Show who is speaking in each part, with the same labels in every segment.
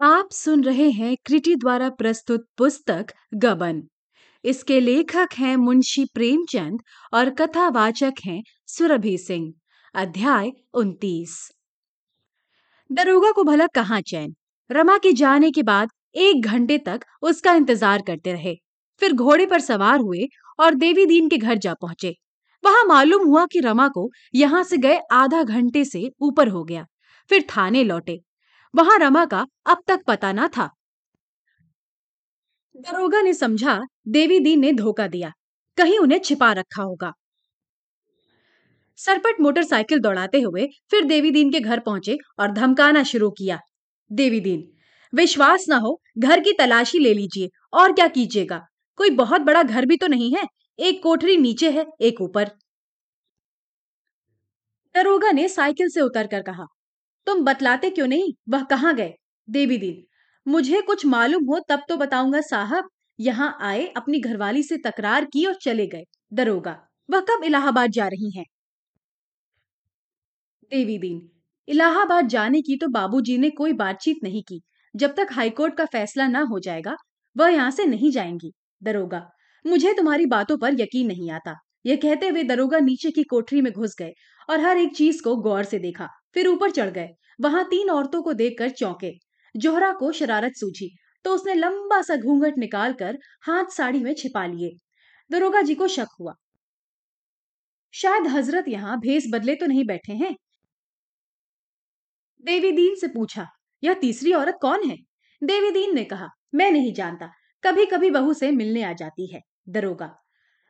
Speaker 1: आप सुन रहे हैं कृति द्वारा प्रस्तुत पुस्तक गबन। इसके लेखक हैं मुंशी प्रेमचंद और कथावाचक हैं सुरभि सिंह। अध्याय उनतीस। दरोगा को भला कहाँ चैन? रमा के जाने के बाद एक घंटे तक उसका इंतज़ार करते रहे। फिर घोड़े पर सवार हुए और देवी दीन के घर जा पहुँचे। वहाँ मालूम हुआ कि रमा को यहाँ से गए आधा घंटे से ऊपर हो गया। फिर थाने लौटे। वहाँ रमा का अब तक पता न था। दरोगा ने समझा, देवी दीन ने धोखा दिया। कहीं उन्हें छिपा रखा होगा। सरपट मोटरसाइकिल दौड़ाते हुए फिर देवी दीन के घर पहुँचे और धमकाना शुरू किया। देवी दीन, विश्वास ना हो, घर की तलाशी ले लीजिए, और क्या कीजिएगा? कोई बहुत बड़ा घर भी तो नहीं है? एक कोठरी नीचे है, एक ऊपर। दरोगा ने साइकिल से उतर कर कहा तुम बतलाते क्यों नहीं? वह कहाँ गए? देवी दीन, मुझे कुछ मालूम हो तब तो बताऊँगा साहब। यहाँ आए, अपनी घरवाली से तकरार की और चले गए। दरोगा, वह कब इलाहाबाद जा रही हैं? देवी दीन, इलाहाबाद जाने की तो बाबूजी ने कोई बातचीत नहीं की। जब तक हाईकोर्ट का फैसला ना हो जाएगा, वह यहाँ से नहीं जाएँगी। दरोगा, मुझे तुम्हारी बातों पर यकीन नहीं आता। यह कहते हुए दरोगा नीचे की कोठरी में घुस गए और हर एक चीज़ को गौर से देखा, फिर ऊपर चढ़ गए। वहाँ तीन औरतों को देखकर चौंके। जोहरा को शरारत सूझी तो उसने लंबा सा घूंघट निकालकर हाथ साड़ी में छिपा लिए। दरोगा जी को शक हुआ। शायद हज़रत यहाँ भेस बदले तो नहीं बैठे हैं? देवी दीन से पूछा, यह तीसरी औरत कौन है? देवी दीन ने कहा, मैं नहीं जानता कभी कभी बहू से मिलने आ जाती है, दरोगा।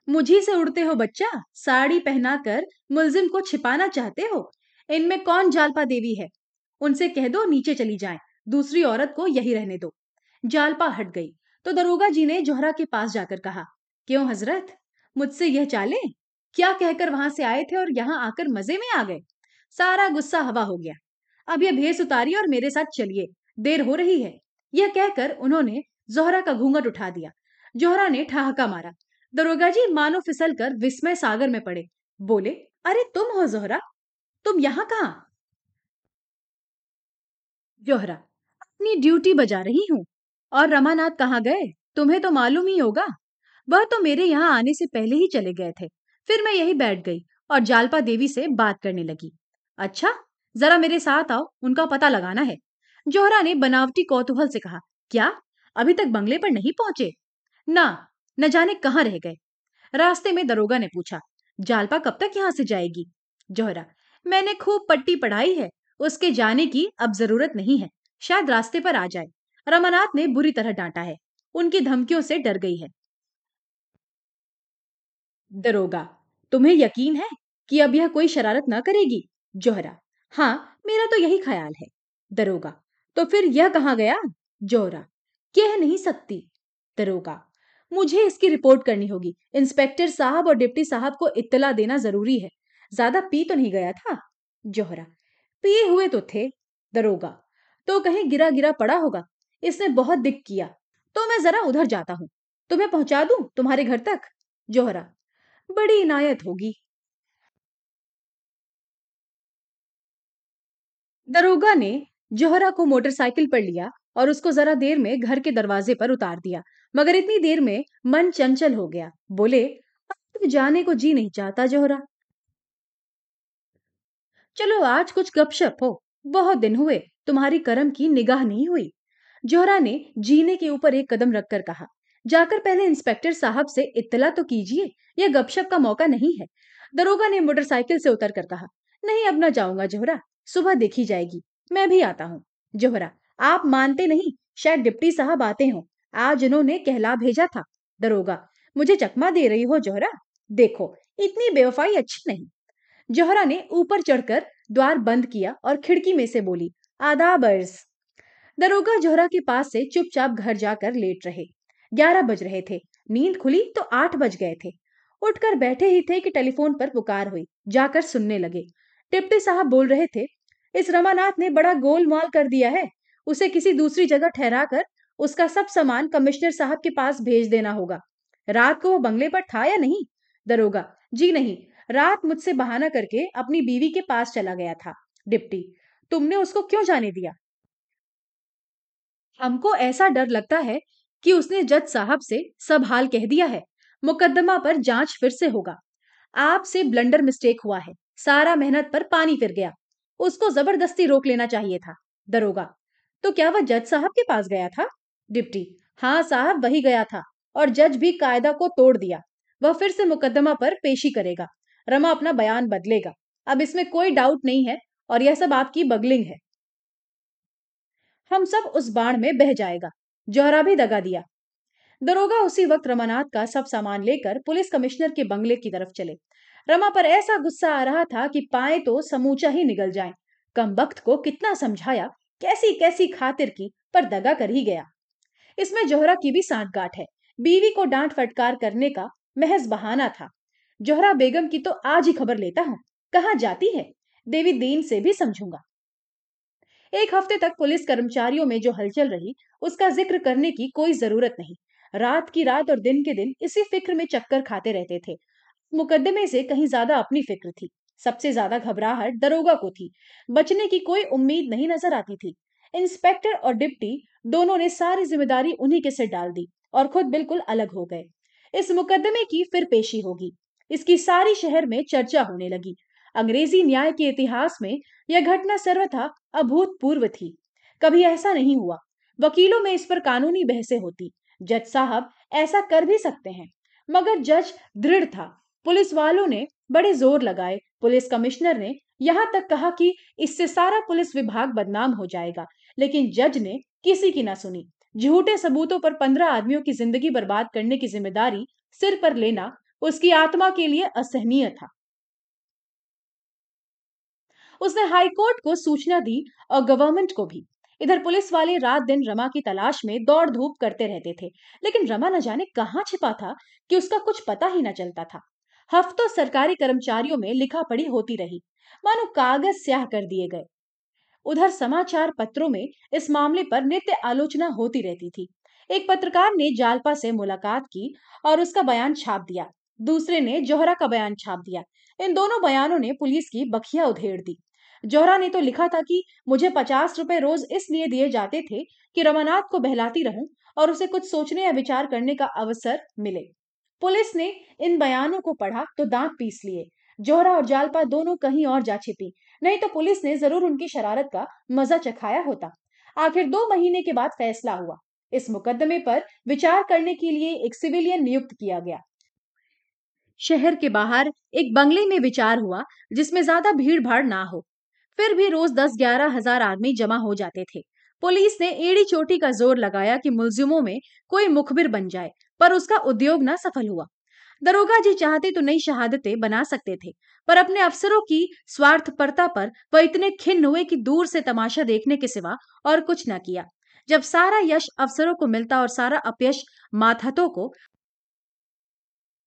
Speaker 1: मुझी से उड़ते हो बच्चा, साड़ी पहनाकर मुलजिम को छिपाना चाहते हो? इनमें कौन जालपा देवी है? उनसे कह दो नीचे चली जाए, दूसरी औरत को यही रहने दो। जालपा हट गई। तो दरोगा जी ने जोहरा के पास जाकर कहा, क्यों हज़रत? मुझसे यह चाले? क्या कहकर वहाँ से आए थे और यहाँ आकर मज़े में आ गए? सारा गुस्सा हवा हो गया। अब यह भेस उतारिए और मेरे साथ चलिए। देर हो रही है। यह कहकर उन्होंने जोहरा का घूंघट उठा दिया। जोहरा ने ठहाका मारा। दरोगा जी मानो फिसल कर विस्मय सागर में पड़े। बोले, अरे तुम हो जोहरा? तुम यहाँ कहा? जोहरा, अपनी ड्यूटी बजा रही हूँ। और रमानाथ कहाँ गए? तुम्हें तो मालूम ही होगा। वह तो मेरे यहाँ आने से पहले ही चले गए थे। फिर मैं यही बैठ गई और जालपा देवी से बात करने लगी। अच्छा जरा मेरे साथ आओ, उनका पता लगाना है। जोहरा ने बनावटी कौतूहल से कहा, क्या? अभी तक बंगले पर नहीं पहुँचे? ना, न जाने कहाँ रह गए। रास्ते में दरोगा ने पूछा, जालपा कब तक यहाँ से जाएगी? जोहरा, मैंने खूब पट्टी पढ़ाई है उसके जाने की अब ज़रूरत नहीं है, शायद रास्ते पर आ जाए। रमानाथ ने बुरी तरह डांटा है। उनकी धमकियों से डर गई है। दरोगा, तुम्हें यकीन है कि अब यह कोई शरारत न करेगी? जोहरा हाँ मेरा तो यही ख्याल है। दरोगा तो फिर यह कहाँ गया? जोहरा, कह नहीं सकती। दरोगा, मुझे इसकी रिपोर्ट करनी होगी। इंस्पेक्टर साहब और डिप्टी साहब को इत्तला देना ज़रूरी है। ज़्यादा पी तो नहीं गया था? जोहरा पिए हुए तो थे, दरोगा। तो कहीं गिरा गिरा पड़ा होगा, इसने बहुत दिक किया। तो मैं जरा उधर जाता हूँ। तुम्हें पहुँचा दूँ तुम्हारे घर तक? जोहरा। बड़ी इनायत होगी। दरोगा ने जोहरा को मोटरसाइकिल पर लिया और उसको जरा देर में घर के दरवाजे पर उतार दिया। मगर इतनी देर में मन चंचल हो गया। बोले, अब तो जाने को जी नहीं चाहता जोहरा। चलो आज कुछ गपशप हो। बहुत दिन हुए, तुम्हारी करम की निगाह नहीं हुई। जोहरा ने जीने के ऊपर एक कदम रखकर कहा, जाकर पहले इंस्पेक्टर साहब से इत्तला तो कीजिए, यह गपशप का मौका नहीं है। दरोगा ने मोटरसाइकिल से उतर कर कहा, नहीं अब ना जाऊँगा जोहरा, सुबह देखी जाएगी, मैं भी आता हूँ। जोहरा, आप मानते नहीं, शायद डिप्टी साहब आते हो, आज उन्होंने कहला भेजा था। दरोगा, मुझे चकमा दे रही हो जोहरा? देखो, इतनी बेवफाई अच्छी नहीं। जोहरा ने ऊपर चढ़कर द्वार बंद किया और खिड़की में से बोली आधा बर्स दरोगा जोहरा के पास से चुपचाप घर जाकर लेट रहे। ग्यारह बज रहे थे। नींद खुली तो आठ बज गए थे। उठकर बैठे ही थे कि टेलीफोन पर पुकार हुई। जाकर सुनने लगे। टिप्टी साहब बोल रहे थे, इस रमानाथ ने बड़ा गोलमाल कर दिया है। उसे किसी दूसरी जगह ठहरा कर उसका सब सामान कमिश्नर साहब के पास भेज देना होगा। रात को वो बंगले पर था या नहीं? दरोगा, जी नहीं। रात मुझसे बहाना करके अपनी बीवी के पास चला गया था। डिप्टी, तुमने उसको क्यों जाने दिया? हमको ऐसा डर लगता है कि उसने जज साहब से सब हाल कह दिया है। मुकदमा पर जाँच फिर से होगा। आपसे ब्लंडर मिस्टेक हुआ है। सारा मेहनत पर पानी फिर गया। उसको ज़बरदस्ती रोक लेना चाहिए था। दरोगा तो क्या वह जज साहब के पास गया था? डिप्टी हाँ साहब वही गया था और जज भी कायदा को तोड़ दिया। वह फिर से मुकदमा पर पेशी करेगा। रमा अपना बयान बदलेगा। अब इसमें कोई डाउट नहीं है और यह सब आपकी बगलिंग है। हम सब उस बाण में बह जाएगा। जोहरा भी दगा दिया। दरोगा उसी वक्त रमानाथ का सब सामान लेकर पुलिस कमिश्नर के बंगले की तरफ़ चले। रमा पर ऐसा गुस्सा आ रहा था कि पाए तो समूचा ही निगल जाए। कम वक्त को कितना समझाया कैसी कैसी खातिर की, पर दगा कर ही गया। इसमें जोहरा की भी सांठगांठ है। बीवी को डांट फटकार करने का महज बहाना था। जोहरा बेगम की तो आज ही खबर लेता हूँ। कहा जाती है? देवी दीन से भी समझूँगा। एक हफ़्ते तक पुलिस कर्मचारियों में जो हलचल रही, उसका ज़िक्र करने की कोई ज़रूरत नहीं। रात की रात और दिन के दिन इसी फ़िक्र में चक्कर खाते रहते थे। मुकदमे से कहीं ज़्यादा अपनी फ़िक्र थी। सबसे ज़्यादा घबराहट दरोगा को थी। बचने की कोई उम्मीद नहीं नज़र आती थी। इंस्पेक्टर और डिप्टी दोनों ने सारी ज़िम्मेदारी उन्हीं के सिर डाल दी और खुद बिल्कुल अलग हो गए। इस मुकदमे की फिर पेशी होगी। इसकी सारी शहर में चर्चा होने लगी। अंग्रेज़ी न्याय के इतिहास में यह घटना सर्वथा अभूतपूर्व थी। कभी ऐसा नहीं हुआ। वकीलों में इस पर कानूनी बहसें होती। जज साहब ऐसा कर भी सकते हैं, मगर जज दृढ़ था। पुलिस वालों ने बड़े ज़ोर लगाए। पुलिस कमिश्नर ने यहाँ तक कहा कि इससे सारा पुलिस विभाग बदनाम हो जाएगा, लेकिन जज ने किसी की ना सुनी। झूठे सबूतों पर पंद्रह आदमियों की ज़िंदगी बर्बाद करने की ज़िम्मेदारी सिर पर लेना उसकी आत्मा के लिए असहनीय था। उसने हाईकोर्ट को सूचना दी और गवर्नमेंट को भी। इधर पुलिस वाले रात दिन रमा की तलाश में दौड़ धूप करते रहते थे, लेकिन रमा न जाने कहाँ छिपा था कि उसका कुछ पता ही न चलता था। हफ्तों सरकारी कर्मचारियों में लिखा पढ़ी होती रही। मानो कागज़ स्याह कर दिए गए। उधर समाचार पत्रों में इस मामले पर नित्य आलोचना होती रहती थी। एक पत्रकार ने जालपा से मुलाकात की और उसका बयान छाप दिया। दूसरे ने जोहरा का बयान छाप दिया। इन दोनों बयानों ने पुलिस की बखिया उधेड़ दी। जोहरा ने तो लिखा था कि मुझे पचास रुपए रोज इसलिए दिए जाते थे कि रमानाथ को बहलाती रहूँ और उसे कुछ सोचने या विचार करने का अवसर मिले। पुलिस ने इन बयानों को पढ़ा तो दांत पीस लिए। जोहरा और जालपा दोनों कहीं और जा छिपी। नहीं तो पुलिस ने ज़रूर उनकी शरारत का मज़ा चखाया होता। आखिर दो महीने के बाद फैसला हुआ। इस मुकदमे पर विचार करने के लिए एक सिविलियन नियुक्त किया गया। शहर के बाहर एक बंगले में विचार हुआ जिसमें ज़्यादा भीड़ भाड़ ना हो। फिर भी रोज दस ग्यारह हज़ार आदमी जमा हो जाते थे। पुलिस ने एड़ी चोटी का ज़ोर लगाया कि मुलजिमों में कोई मुखबिर बन जाए, पर उसका उद्योग न सफल हुआ। दरोगा जी चाहते तो नई शहादतें बना सकते थे, पर अपने अफसरों की स्वार्थपरता पर वह इतने खिन्न हुए कि दूर से तमाशा देखने के सिवा और कुछ न किया। जब सारा यश अफसरों को मिलता और सारा अपयश माथतों को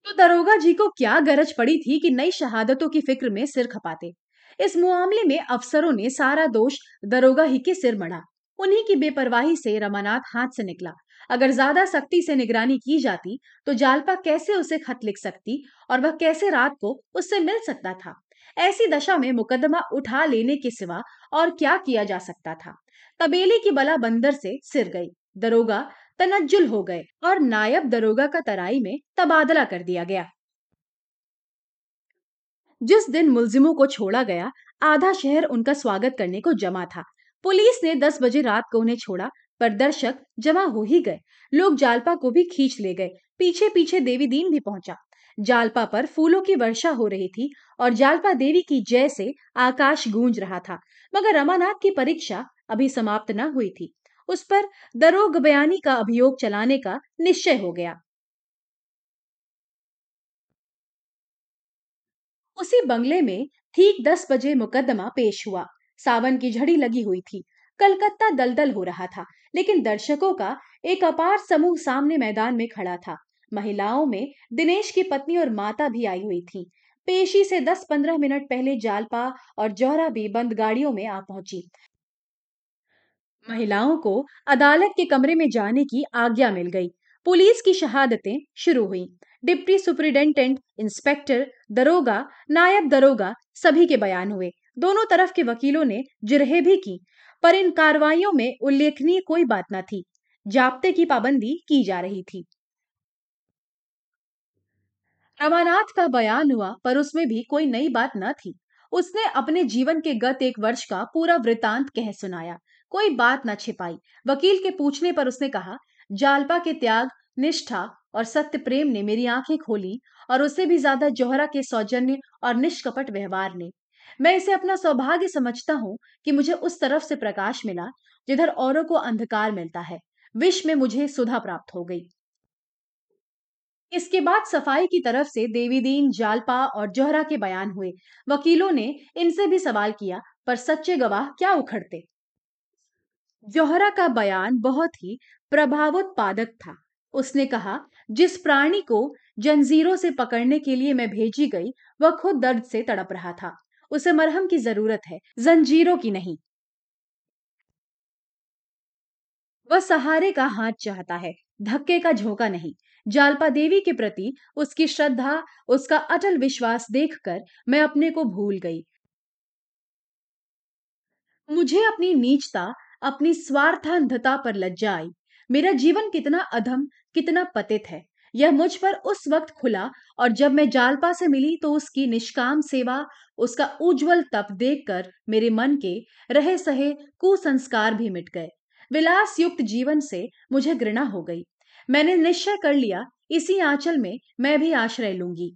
Speaker 1: तो दरोगा जी को क्या गरज पड़ी थी कि नई शहादतों की फ़िक्र में सिर खपाते? इस मामले में अफसरों ने सारा दोष दरोगा ही के सिर मढ़ा। उन्हीं की बेपरवाही से रमानाथ हाथ से निकला। अगर ज़्यादा सख्ती से निगरानी की जाती तो जालपा कैसे उसे खत लिख सकती और वह कैसे रात को उससे मिल सकता था? ऐसी दशा में मुकदमा उठा लेने के सिवा और क्या किया जा सकता था? तबेले की बला बंदर से सिर गई। दरोगा तनज्जुल हो गए और नायब दरोगा का तराई में तबादला कर दिया गया। जिस दिन मुलजिमों को छोड़ा गया, आधा शहर उनका स्वागत करने को जमा था। पुलिस ने दस बजे रात को उन्हें छोड़ा, पर दर्शक जमा हो ही गए। लोग जालपा को भी खींच ले गए। पीछे पीछे देवी दीन भी पहुँचा। जालपा पर फूलों की वर्षा हो रही थी और जालपा देवी की जय से आकाश गूंज रहा था, मगर रमानाथ की परीक्षा अभी समाप्त न हुई थी। उस पर दरोग बयानी का अभियोग चलाने का निश्चय हो गया। उसी बंगले में ठीक दस बजे मुकदमा पेश हुआ। सावन की झड़ी लगी हुई थी। कलकत्ता दलदल हो रहा था, लेकिन दर्शकों का एक अपार समूह सामने मैदान में खड़ा था। महिलाओं में दिनेश की पत्नी और माता भी आई हुई थी। पेशी से दस पंद्रह मिनट पहले जालपा और जौहरा भी बंद गाड़ियों में आ पहुँची। महिलाओं को अदालत के कमरे में जाने की आज्ञा मिल गई। पुलिस की शहादतें शुरू हुई। डिप्टी सुपरिटेंडेंट इंस्पेक्टर दरोगा, नायब दरोगा सभी के बयान हुए। दोनों तरफ़ के वकीलों ने जिरहे भी की, पर इन कार्रवाइयों में उल्लेखनीय कोई बात न थी। जाप्ते की पाबंदी की जा रही थी। रमानाथ का बयान हुआ, पर उसमें भी कोई नई बात न थी। उसने अपने जीवन के गत एक वर्ष का पूरा वृतांत कह सुनाया। कोई बात न छिपाई। वकील के पूछने पर उसने कहा, जालपा के त्याग, निष्ठा और सत्य प्रेम ने मेरी आँखें खोली और उससे भी ज़्यादा जोहरा के सौजन्य और निष्कपट व्यवहार ने। मैं इसे अपना सौभाग्य समझता हूँ कि मुझे उस तरफ़ से प्रकाश मिला, जिधर औरों को अंधकार मिलता है। विश्व में मुझे सुधा प्राप्त हो गई। इसके बाद सफ़ाई की तरफ़ से देवीदीन, जालपा और जोहरा के बयान हुए। वकीलों ने इनसे भी सवाल किया, पर सच्चे गवाह क्या उखड़ते? जोहरा का बयान बहुत ही प्रभावोत्पादक था। उसने कहा, जिस प्राणी को जंजीरों से पकड़ने के लिए मैं भेजी गई, वह खुद दर्द से तड़प रहा था। उसे मरहम की ज़रूरत है, जंजीरों की नहीं। वह सहारे का हाथ चाहता है, धक्के का झोंका नहीं। जालपा देवी के प्रति उसकी श्रद्धा, उसका अटल विश्वास देखकर मैं अपने को भूल गई। मुझे अपनी नीचता अपनी स्वार्थांधता पर लज्जा आई मेरा जीवन कितना अधम, कितना पतित है। यह मुझ पर उस वक्त खुला और जब मैं जालपा से मिली तो उसकी निष्काम सेवा, उसका उज्जवल तप देखकर मेरे मन के रहे सहे कुसंस्कार भी मिट गए। विलास युक्त जीवन से मुझे घृणा हो गई। मैंने निश्चय कर लिया, इसी आंचल में मैं भी आश्रय लूँगी।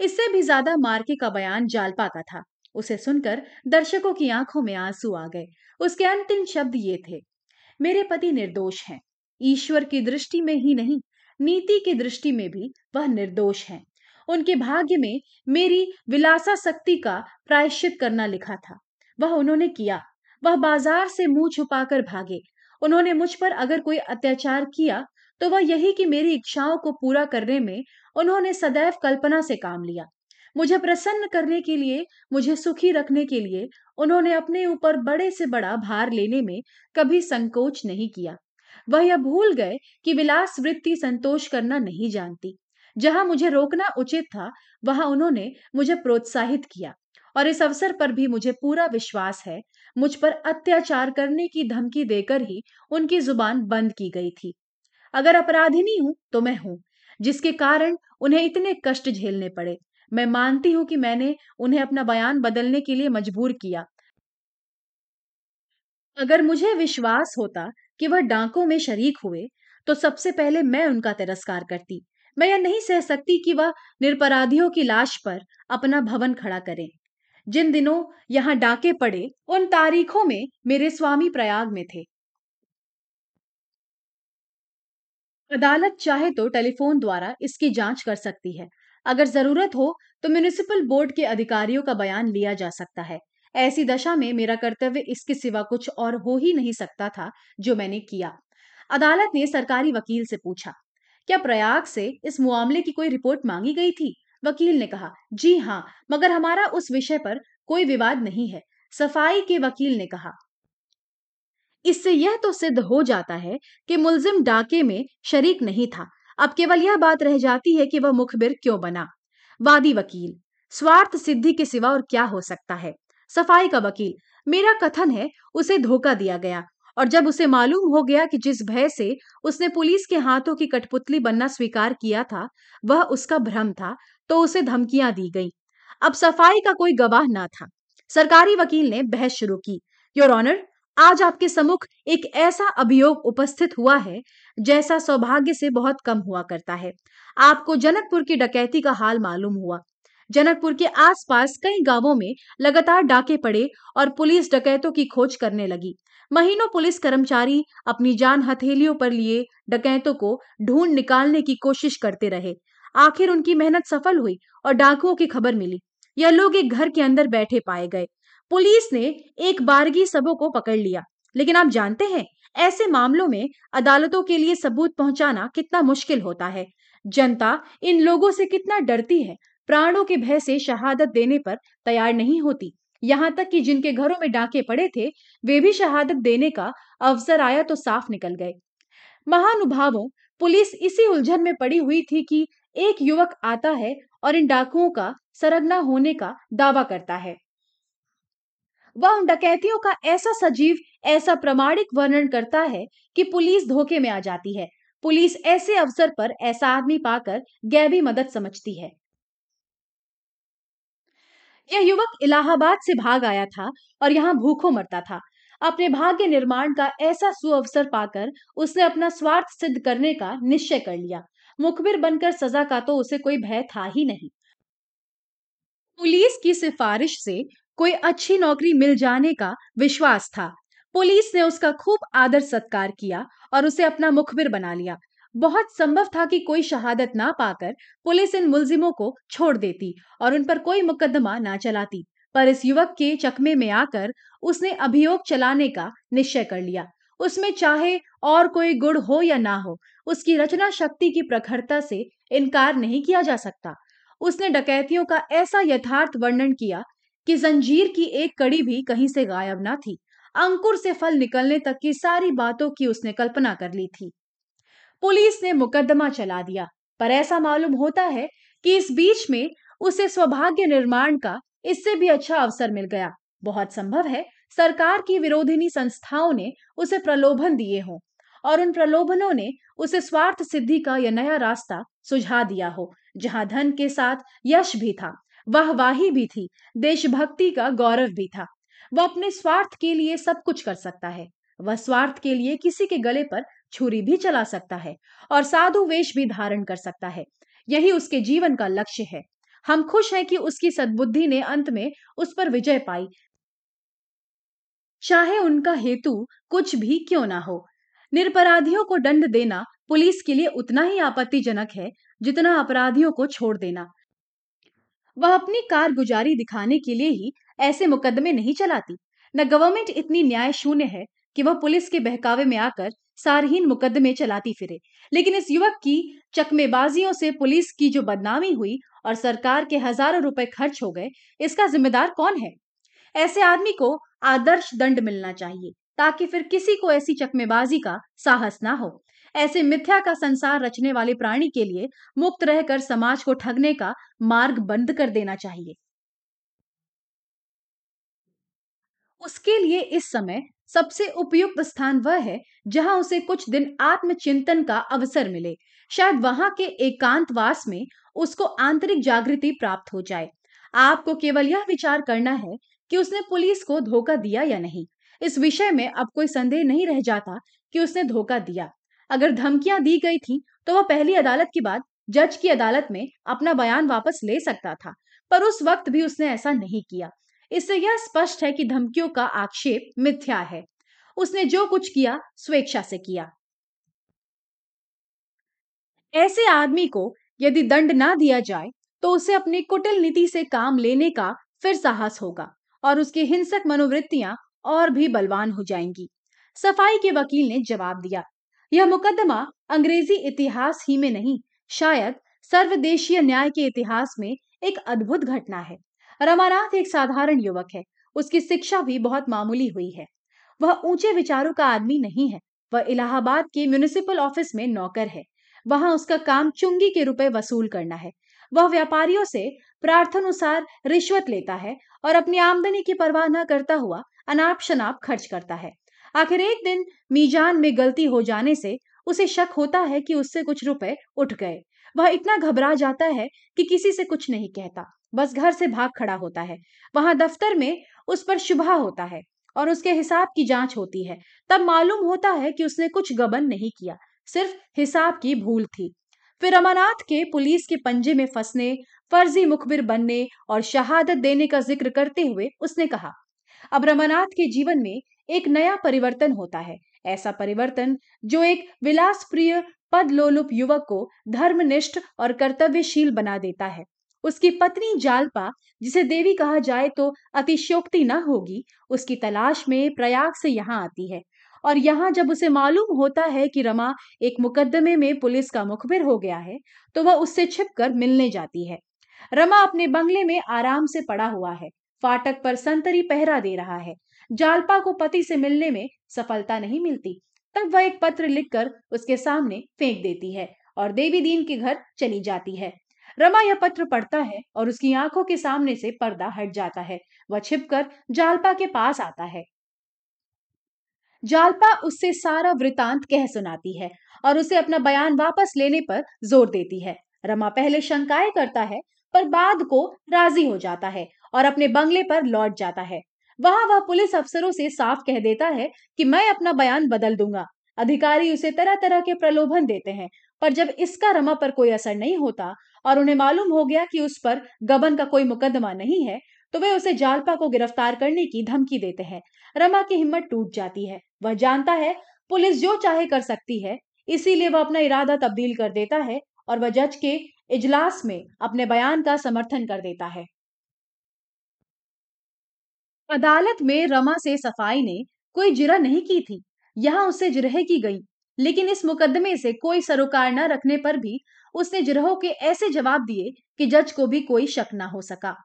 Speaker 1: इससे भी ज़्यादा मार्के का बयान जालपा का था। उसे सुनकर दर्शकों की आँखों में आँसू आ गए। उसके अंतिम शब्द ये थे, मेरे पति निर्दोष हैं। ईश्वर की दृष्टि में ही नहीं, नीति की दृष्टि में भी वह निर्दोष है। उनके भाग्य में मेरी विलासा शक्ति का प्रायश्चित करना लिखा था। वह उन्होंने किया। वह बाज़ार से मुँह छुपाकर भागे। उन्होंने मुझ पर अगर कोई अत्याचार किया तो वह यही कि मेरी इच्छाओं को पूरा करने में उन्होंने सदैव कल्पना से काम लिया। मुझे प्रसन्न करने के लिए, मुझे सुखी रखने के लिए उन्होंने अपने ऊपर बड़े से बड़ा भार लेने में कभी संकोच नहीं किया। वह यह भूल गए कि विलास वृत्ति संतोष करना नहीं जानती। जहाँ मुझे रोकना उचित था, वहाँ उन्होंने मुझे प्रोत्साहित किया और इस अवसर पर भी मुझे पूरा विश्वास है, मुझ पर अत्याचार करने की धमकी देकर ही उनकी ज़ुबान बंद की गई थी। अगर अपराधिनी हूँ तो मैं हूँ, जिसके कारण उन्हें इतने कष्ट झेलने पड़े। मैं मानती हूँ कि मैंने उन्हें अपना बयान बदलने के लिए मजबूर किया। अगर मुझे विश्वास होता कि वह डांकों में शरीक हुए तो सबसे पहले मैं उनका तिरस्कार करती। मैं यह नहीं सह सकती कि वह निरपराधियों की लाश पर अपना भवन खड़ा करें। जिन दिनों यहाँ डाके पड़े, उन तारीखों में मेरे स्वामी प्रयाग में थे। अदालत चाहे तो टेलीफोन द्वारा इसकी जाँच कर सकती है। अगर ज़रूरत हो तो म्यूनिसिपल बोर्ड के अधिकारियों का बयान लिया जा सकता है। ऐसी दशा में मेरा कर्तव्य इसके सिवा कुछ और हो ही नहीं सकता था जो मैंने किया। अदालत ने सरकारी वकील से पूछा, क्या प्रयाग से इस मामले की कोई रिपोर्ट मांगी गई थी? वकील ने कहा, जी हाँ मगर हमारा उस विषय पर कोई विवाद नहीं है। सफ़ाई के वकील ने कहा, इससे यह तो सिद्ध हो जाता है कि मुलजिम डाके में शरीक नहीं था अब केवल यह बात रह जाती है कि वह मुखबिर क्यों बना? वादी वकील, स्वार्थ सिद्धि के सिवा और क्या हो सकता है? सफ़ाई का वकील, मेरा कथन है, उसे धोखा दिया गया और जब उसे मालूम हो गया कि जिस भय से उसने पुलिस के हाथों की कठपुतली बनना स्वीकार किया था, वह उसका भ्रम था तो उसे धमकियाँ दी गई। अब सफ़ाई का कोई गवाह ना था। सरकारी वकील ने बहस शुरू की, योर ऑनर आज आपके सम्मुख एक ऐसा अभियोग उपस्थित हुआ है, जैसा सौभाग्य से बहुत कम हुआ करता है। आपको जनकपुर की डकैती का हाल मालूम हुआ। जनकपुर के आसपास कई गाँवों में लगातार डाके पड़े और पुलिस डकैतों की खोज करने लगी। महीनों पुलिस कर्मचारी अपनी जान हथेलियों पर लिए डकैतों को ढूंढ निकालने की कोशिश करते रहे। आखिर उनकी मेहनत सफल हुई और डाकुओं की खबर मिली। यह लोग एक घर के अंदर बैठे पाए गए। पुलिस ने एक बारगी सबों को पकड़ लिया। लेकिन आप जानते हैं, ऐसे मामलों में अदालतों के लिए सबूत पहुंचाना कितना मुश्किल होता है। जनता इन लोगों से कितना डरती है। प्राणों के भय से शहादत देने पर तैयार नहीं होती। यहाँ तक कि जिनके घरों में डाके पड़े थे, वे भी शहादत देने का अवसर आया तो साफ़ निकल गए। महानुभावों, पुलिस इसी उलझन में पड़ी हुई थी कि एक युवक आता है और इन डाकुओं का सरगना होने का दावा करता है। वह उन डकैतियों का ऐसा सजीव, ऐसा प्रमाणिक वर्णन करता है कि पुलिस धोखे में आ जाती है। पुलिस ऐसे अवसर पर ऐसा आदमी पाकर गैबी मदद समझती है। यह युवक इलाहाबाद से भाग आया था और यहाँ भूखों मरता था। अपने भाग्य निर्माण का ऐसा सुअवसर पाकर उसने अपना स्वार्थ सिद्ध करने का निश्चय कर लिया। मुखबिर बनकर सजा का तो उसे कोई भय था ही नहीं। पुलिस की सिफारिश से कोई अच्छी नौकरी मिल जाने का विश्वास था। पुलिस ने उसका खूब आदर सत्कार किया और उसे अपना मुखबिर बना लिया। बहुत संभव था कि कोई शहादत ना पाकर पुलिस इन मुलजिमों को छोड़ देती और उन पर कोई मुकदमा ना चलाती, पर इस युवक के चकमे में आकर उसने अभियोग चलाने का निश्चय कर लिया। उसमें चाहे और कोई गुण हो या ना हो, उसकी रचना शक्ति की प्रखरता से इनकार नहीं किया जा सकता। उसने डकैतियों का ऐसा यथार्थ वर्णन किया कि जंजीर की एक कड़ी भी कहीं से गायब ना थी। अंकुर से फल निकलने तक की सारी बातों की उसने कल्पना कर ली थी। पुलिस ने मुकदमा चला दिया, पर ऐसा मालूम होता है कि इस बीच में उसे सौभाग्य निर्माण का इससे भी अच्छा अवसर मिल गया। बहुत संभव है सरकार की विरोधिनी संस्थाओं ने उसे प्रलोभन दिए हों, और उन प्रलोभनों ने उसे स्वार्थ सिद्धि का यह नया रास्ता सुझा दिया हो, जहाँ धन के साथ यश भी था। वाहवाही भी थी, देशभक्ति का गौरव भी था। वह अपने स्वार्थ के लिए सब कुछ कर सकता है। वह स्वार्थ के लिए किसी के गले पर छुरी भी चला सकता है और साधु वेश भी धारण कर सकता है। यही उसके जीवन का लक्ष्य है। हम खुश हैं कि उसकी सद्बुद्धि ने अंत में उस पर विजय पाई। चाहे उनका हेतु कुछ भी क्यों ना हो। निरपराधियों को दंड देना पुलिस के लिए उतना ही आपत्तिजनक है जितना अपराधियों को छोड़ देना। वह अपनी कारगुजारी दिखाने के लिए ही ऐसे मुकदमे नहीं चलाती। न गवर्नमेंट इतनी न्याय शून्य है कि वह पुलिस के बहकावे में आकर सारहीन मुकदमे चलाती फिरे। लेकिन इस युवक की चकमेबाजियों से पुलिस की जो बदनामी हुई और सरकार के हज़ारों रुपए खर्च हो गए, इसका जिम्मेदार कौन है? ऐसे आदमी को आदर्श दंड मिलना चाहिए, ताकि फिर किसी को ऐसी चकमेबाजी का साहस ना हो। ऐसे मिथ्या का संसार रचने वाले प्राणी के लिए मुक्त रहकर समाज को ठगने का मार्ग बंद कर देना चाहिए। उसके लिए इस समय सबसे उपयुक्त स्थान वह है जहाँ उसे कुछ दिन आत्मचिंतन का अवसर मिले। शायद वहाँ के एकांतवास में उसको आंतरिक जागृति प्राप्त हो जाए। आपको केवल यह विचार करना है कि उसने पुलिस को धोखा दिया या नहीं। इस विषय में अब कोई संदेह नहीं रह जाता कि उसने धोखा दिया। अगर धमकियाँ दी गई थी तो वह पहली अदालत के बाद जज की अदालत में अपना बयान वापस ले सकता था, पर उस वक्त भी उसने ऐसा नहीं किया। इससे यह स्पष्ट है कि धमकियों का आक्षेप मिथ्या है। उसने जो कुछ किया, स्वेच्छा से किया। ऐसे आदमी को यदि दंड ना दिया जाए तो उसे अपनी कुटिल नीति से काम लेने का फिर साहस होगा और उसकी हिंसक मनोवृत्तियाँ और भी बलवान हो जाएँगी। सफ़ाई के वकील ने जवाब दिया यह मुकदमा अंग्रेज़ी इतिहास ही में नहीं, शायद सर्वदेशीय न्याय के इतिहास में एक अद्भुत घटना है। रमानाथ एक साधारण युवक है, उसकी शिक्षा भी बहुत मामूली हुई है। वह ऊँचे विचारों का आदमी नहीं है, वह इलाहाबाद के म्यूनिसिपल ऑफ़िस में नौकर है। वहाँ उसका काम चुंगी के रुपए वसूल करना है। वह व्यापारियों से प्रार्थनुसार रिश्वत लेता है और अपनी आमदनी की परवाह न करता हुआ अनाप शनाप खर्च करता है। आखिर एक दिन मीजान में गलती हो जाने से उसे शक होता है कि उससे कुछ रुपए उठ गए। वह इतना घबरा जाता है कि किसी से कुछ नहीं कहता। बस घर से भाग खड़ा होता है। वहाँ दफ्तर में उस पर शुभा होता है और उसके हिसाब की जाँच होती है। तब मालूम होता है कि उसने कुछ गबन नहीं किया, सिर्फ़ हिसाब की भूल थी। फिर अमरनाथ के पुलिस के पंजे में फंसने, फर्जी मुखबिर बनने और शहादत देने का ज़िक्र करते हुए उसने कहा, अब रमानाथ के जीवन में एक नया परिवर्तन होता है। ऐसा परिवर्तन, जो एक विलास प्रिय पद लोलुप युवक को धर्मनिष्ठ और कर्तव्यशील बना देता है। उसकी पत्नी जालपा, जिसे देवी कहा जाए तो अतिशोक्ति न होगी, उसकी तलाश में प्रयाग से यहाँ आती है। और यहाँ जब उसे मालूम होता है कि रमा एक मुकदमे में पुलिस का मुखबिर हो गया है तो वह उससे छिपकर मिलने जाती है। रमा अपने बंगले में आराम से पड़ा हुआ है, फाटक पर संतरी पहरा दे रहा है। जालपा को पति से मिलने में सफलता नहीं मिलती। तब वह एक पत्र लिखकर उसके सामने फेंक देती है और देवी दीन के घर चली जाती है। रमा यह पत्र पढ़ता है और उसकी आँखों के सामने से पर्दा हट जाता है। वह छिपकर जालपा के पास आता है। जालपा उससे सारा वृतांत कह सुनाती है और उसे अपना बयान वापस लेने पर ज़ोर देती है। रमा पहले शंकाएँ करता है, पर बाद को राज़ी हो जाता है और अपने बंगले पर लौट जाता है। वहाँ वह पुलिस अफसरों से साफ़ कह देता है कि मैं अपना बयान बदल दूँगा। अधिकारी उसे तरह तरह के प्रलोभन देते हैं, पर जब इसका रमा पर कोई असर नहीं होता और उन्हें मालूम हो गया कि उस पर गबन का कोई मुकदमा नहीं है तो वे उसे जालपा को गिरफ़्तार करने की धमकी देते हैं। रमा की हिम्मत टूट जाती है। वह जानता है, पुलिस जो चाहे कर सकती है, इसीलिए वह अपना इरादा तब्दील कर देता है और वह जज के इजलास में अपने बयान का समर्थन कर देता है। अदालत में रमा से सफ़ाई ने कोई जिरा नहीं की थी। यहाँ उससे जिरह की गई, लेकिन इस मुकदमे से कोई सरोकार न रखने पर भी उसने जिरहों के ऐसे जवाब दिए कि जज को भी कोई शक ना हो सका।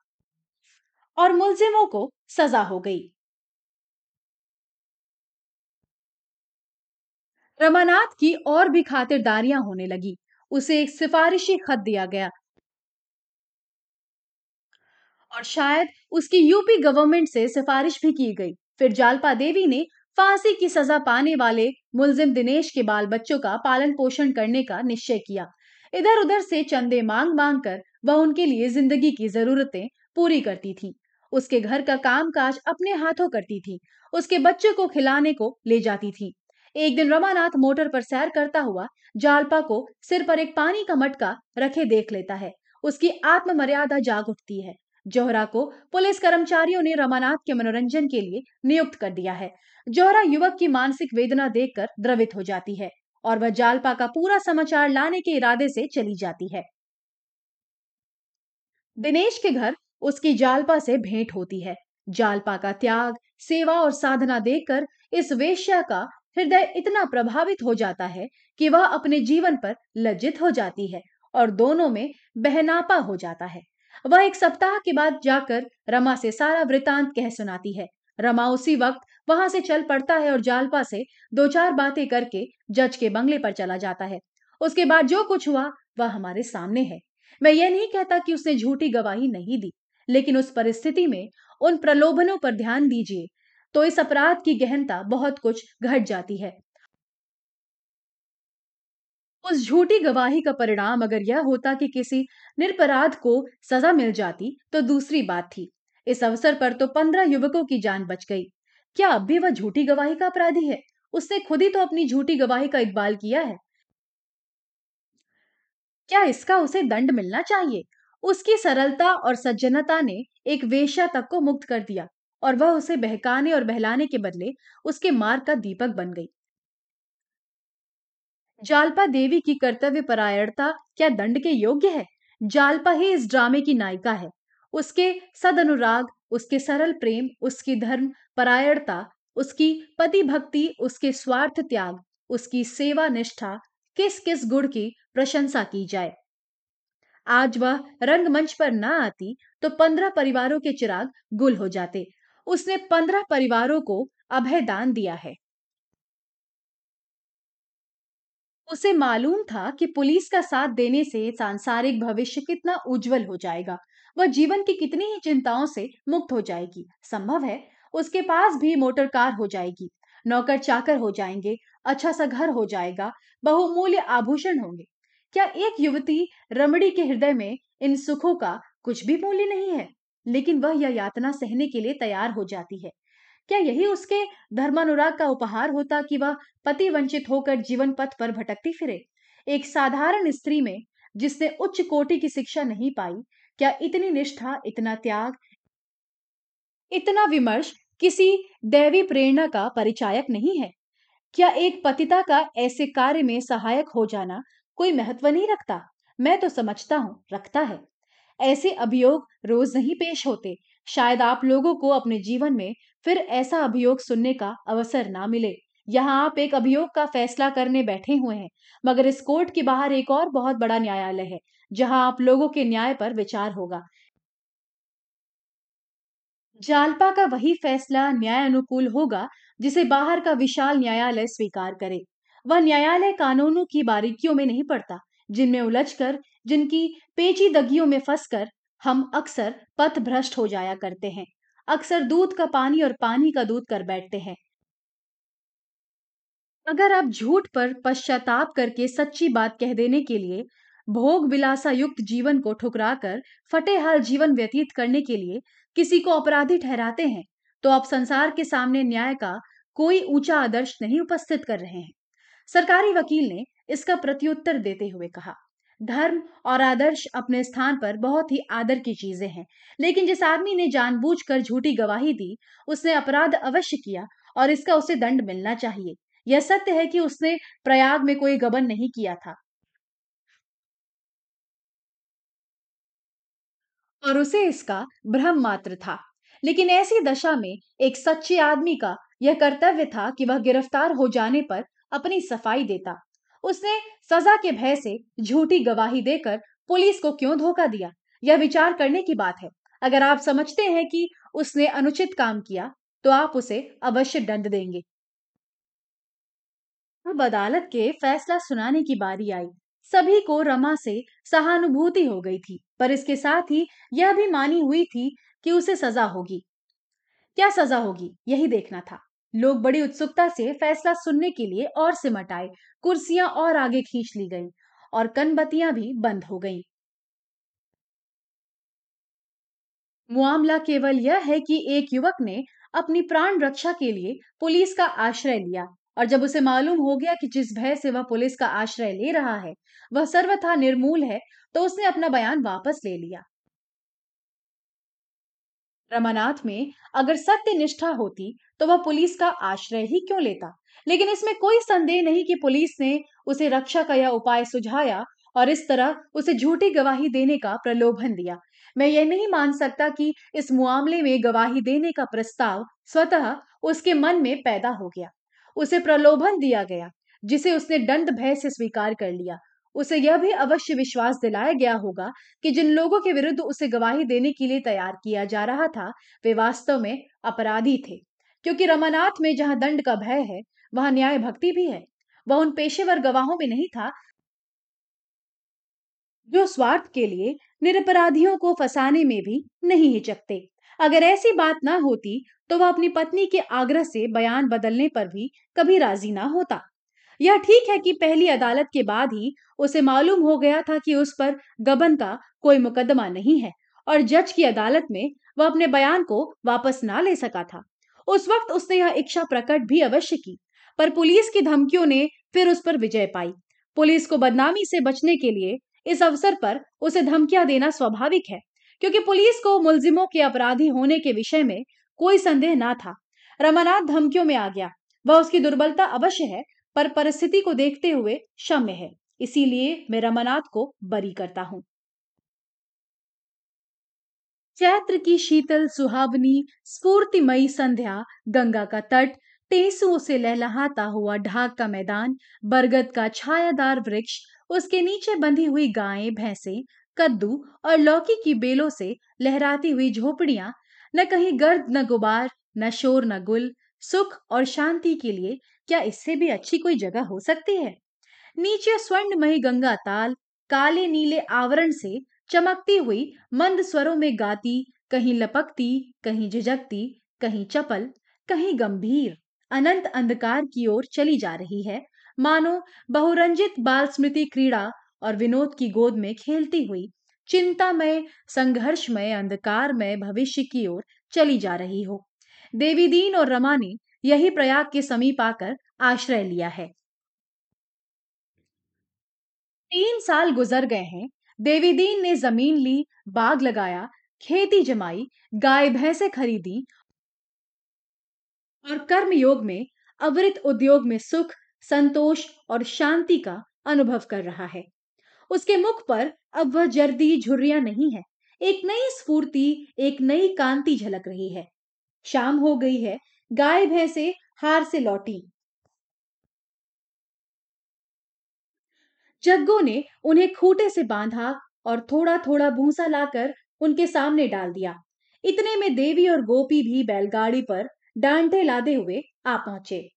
Speaker 1: और मुलजिमों को सजा हो गई। रमानाथ की और भी खातिरदारियाँ होने लगी। उसे एक सिफारिशी खत दिया गया। और शायद उसकी यूपी गवर्नमेंट से सिफारिश भी की गई। फिर जालपा देवी ने फांसी की सजा पाने वाले मुलजिम दिनेश के बाल बच्चों का पालन पोषण करने का निश्चय किया। इधर उधर से चंदे मांग मांग कर वह उनके लिए ज़िंदगी की जरूरतें पूरी करती थी। उसके घर का काम काज अपने हाथों करती थी। उसके बच्चे को खिलाने को ले जाती थी। एक दिन रमानाथ मोटर पर सैर करता हुआ जालपा को सिर पर एक पानी का मटका रखे देख लेता है। उसकी आत्म मर्यादा जाग उठती है। जोहरा को पुलिस कर्मचारियों ने रमानाथ के मनोरंजन के लिए नियुक्त कर दिया है। जोहरा युवक की मानसिक वेदना देखकर द्रवित हो जाती है और वह जालपा का पूरा समाचार लाने के इरादे से चली जाती है। दिनेश के घर उसकी जालपा से भेंट होती है। जालपा का त्याग, सेवा और साधना देखकर इस वेश्या का हृदय इतना प्रभावित हो जाता है कि वह अपने जीवन पर लज्जित हो जाती है और दोनों में बहनापा हो जाता है। वह एक सप्ताह के बाद जाकर रमा से सारा वृतांत कह सुनाती है। रमा उसी वक्त वहाँ से चल पड़ता है और जालपा से दो चार बातें करके जज के बंगले पर चला जाता है। उसके बाद जो कुछ हुआ, वह हमारे सामने है। मैं ये नहीं कहता कि उसने झूठी गवाही नहीं दी, लेकिन उस परिस्थिति में उन प्रलोभनों पर ध्यान दीजिए तो इस अपराध की गहनता बहुत कुछ घट जाती है। उस झूठी गवाही का परिणाम अगर यह होता कि किसी निरपराध को सजा मिल जाती तो दूसरी बात थी। इस अवसर पर तो पंद्रह युवकों की जान बच गई। क्या अब भी वह झूठी गवाही का अपराधी है? उसने खुद ही तो अपनी झूठी गवाही का इकबाल किया है। क्या इसका उसे दंड मिलना चाहिए? उसकी सरलता और सज्जनता ने एक वेश्या तक को मुक्त कर दिया और वह उसे बहकाने और बहलाने के बदले उसके मार्ग का दीपक बन गई। जालपा देवी की कर्तव्य परायणता क्या दंड के योग्य है? जालपा ही इस ड्रामे की नायिका है। उसके सद अनुराग उसके सरल प्रेम, उसकी धर्म, परायणता, उसकी पति भक्ति उसके स्वार्थ त्याग, उसकी सेवा निष्ठा किस किस गुण की प्रशंसा की जाए? आज वह रंगमंच पर ना आती तो पंद्रह परिवारों के चिराग गुल हो जाते। उसने पंद्रह परिवारों को अभय दान दिया है। उसे मालूम था कि पुलिस का साथ देने से सांसारिक भविष्य कितना उज्जवल हो जाएगा। वह जीवन की कितनी ही चिंताओं से मुक्त हो जाएगी। संभव है उसके पास भी मोटर कार हो जाएगी। नौकर चाकर हो जाएँगे अच्छा सा घर हो जाएगा, बहुमूल्य आभूषण होंगे। क्या एक युवती रमणी के हृदय में इन सुखों का कुछ भी मूल्य नहीं है? लेकिन वह यह यातना सहने के लिए तैयार हो जाती है। क्या यही उसके धर्मानुराग का उपहार होता कि वह पति वंचित होकर जीवन पथ पर भटकती फिरे? एक साधारण स्त्री में, जिसने उच्च कोटि की शिक्षा नहीं पाई, क्या इतनी निष्ठा, इतना त्याग, इतना विमर्श किसी दैवी प्रेरणा का परिचायक नहीं है? क्या एक पतिता का ऐसे कार्य में सहायक हो जाना कोई महत्व नहीं रखता? मैं तो समझता हूँ, रखता है। ऐसे अभियोग रोज नहीं पेश होते। शायद आप लोगों को अपने जीवन में फिर ऐसा अभियोग सुनने का अवसर ना मिले। यहाँ आप एक अभियोग का फैसला करने बैठे हुए हैं, मगर इस कोर्ट के बाहर एक और बहुत बड़ा न्यायालय है, जहाँ आप लोगों के न्याय पर विचार होगा। जालपा का वही फैसला न्याय अनुकूल होगा, जिसे बाहर का विशाल न्यायालय स्वीकार करे। वह न्यायालय कानूनों की बारीकियों में नहीं पड़ता, जिनमें उलझकर, जिनकी पेचीदगियों में फंसकर, हम अक्सर पथ भ्रष्ट हो जाया करते हैं। अक्सर दूध का पानी और पानी का दूध कर बैठते हैं। अगर आप झूठ पर पश्चाताप करके सच्ची बात कह देने के लिए भोग विलासा युक्त जीवन को ठुकरा कर फटेहाल जीवन व्यतीत करने के लिए किसी को अपराधी ठहराते हैं तो आप संसार के सामने न्याय का कोई ऊँचा आदर्श नहीं उपस्थित कर रहे हैं। सरकारी वकील ने इसका प्रत्युत्तर देते हुए कहा। धर्म और आदर्श अपने स्थान पर बहुत ही आदर की चीज़ें हैं। लेकिन जिस आदमी ने जानबूझकर झूठी गवाही दी, उसने अपराध अवश्य किया और इसका उसे दंड मिलना चाहिए। यह सत्य है कि उसने प्रयाग में कोई गबन नहीं किया था। और उसे इसका भ्रम मात्र था। लेकिन ऐसी दशा में एक सच्चे आदमी का यह कर्तव्य था कि वह गिरफ़्तार हो जाने पर अपनी सफ़ाई देता। उसने सजा के भय से झूठी गवाही देकर पुलिस को क्यों धोखा दिया? यह विचार करने की बात है। अगर आप समझते हैं कि उसने अनुचित काम किया तो आप उसे अवश्य दंड देंगे। अब अदालत के फैसला सुनाने की बारी आई। सभी को रमा से सहानुभूति हो गई थी, पर इसके साथ ही यह भी मानी हुई थी कि उसे सजा होगी। क्या सजा होगी, यही देखना था। लोग बड़ी उत्सुकता से फैसला सुनने के लिए और सिमट आए कुर्सियाँ और आगे खींच ली गईं और कनबत्तियाँ भी बंद हो गईं। मामला केवल यह है कि एक युवक ने अपनी प्राण रक्षा के लिए पुलिस का आश्रय लिया और जब उसे मालूम हो गया कि जिस भय से वह पुलिस का आश्रय ले रहा है, वह सर्वथा निर्मूल है तो उसने अपना बयान वापस ले लिया। रमानाथ में अगर सत्य निष्ठा होती तो वह पुलिस का आश्रय ही क्यों लेता? लेकिन इसमें कोई संदेह नहीं कि पुलिस ने उसे रक्षा का यह उपाय सुझाया और इस तरह उसे झूठी गवाही देने का प्रलोभन दिया। मैं यह नहीं मान सकता कि इस मामले में गवाही देने का प्रस्ताव स्वतः उसके मन में पैदा हो गया। उसे प्रलोभन दिया गया, जिसे उसने दंड भय से स्वीकार कर लिया। उसे यह भी अवश्य विश्वास दिलाया गया होगा कि जिन लोगों के विरुद्ध उसे गवाही देने के लिए तैयार किया जा रहा था, वे वास्तव में अपराधी थे। क्योंकि रमानाथ में जहाँ दंड का भय है, वहाँ न्याय भक्ति भी है। वह उन पेशेवर गवाहों में नहीं था जो स्वार्थ के लिए निरपराधियों को फंसाने में भी नहीं हिचकते। अगर ऐसी बात ना होती तो वह अपनी पत्नी के आग्रह से बयान बदलने पर भी कभी राज़ी ना होता। यह ठीक है कि पहली अदालत के बाद ही उसे मालूम हो गया था कि उस पर गबन का कोई मुकदमा नहीं है और जज की अदालत में वह अपने बयान को वापस ना ले सका था। उस वक्त उसने यह इच्छा प्रकट भी अवश्य की, पर पुलिस की धमकियों ने फिर उस पर विजय पाई। पुलिस को बदनामी से बचने के लिए इस अवसर पर उसे धमकियाँ देना स्वाभाविक है, क्योंकि पुलिस को मुलजिमों के अपराधी होने के विषय में कोई संदेह ना था। रमानाथ धमकियों में आ गया। वह उसकी दुर्बलता अवश्य है पर परिस्थिति को देखते हुए क्षम्य है। इसीलिए मैं रमानाथ को बरी करता हूँ। चैत्र की शीतल सुहावनी, स्फूर्तिमयी संध्या, गंगा का तट टेसुओं से लहलहाता हुआ ढाक का मैदान, बरगद का छायादार वृक्ष, उसके नीचे बंधी हुई गायें, भैंसे, कद्दू और लौकी की बेलों से लहराती हुई झोपड़ियाँ, न कहीं गर्द, न गुबार, न शोर, न गुल सुख और शांति के लिए क्या इससे भी अच्छी कोई जगह हो सकती है? नीचे स्वर्णमयी गंगा ताल, काले नीले आवरण से चमकती हुई मंद स्वरों में गाती, कहीं लपकती, कहीं झिझकती, कहीं चपल, कहीं गंभीर, अनंत अंधकार की ओर चली जा रही है। मानो बहुरंजित बाल स्मृति क्रीड़ा और विनोद की गोद में खेलती हुई, चिंतामय, संघर्षमय, अंधकारमय भविष्य की ओर चली जा रही हो। देवी दीन और रमा ने यही प्रयाग के समीप आकर आश्रय लिया है। तीन साल गुजर गए हैं। देवीदीन ने ज़मीन ली, बाग लगाया, खेती जमाई, गाय, भैंसे खरीदी और कर्म योग में, अवृत उद्योग में सुख, संतोष और शांति का अनुभव कर रहा है। उसके मुख पर अब वह जर्दी झुर्रिया नहीं है। एक नई स्फूर्ति, एक नई कांति झलक रही है। शाम हो गई है। गाय भैंसे हार से लौटी। जग्गो ने उन्हें खूटे से बांधा और थोड़ा थोड़ा भूसा लाकर उनके सामने डाल दिया। इतने में देवी और गोपी भी बैलगाड़ी पर डांटे लादे हुए आ पहुँचे।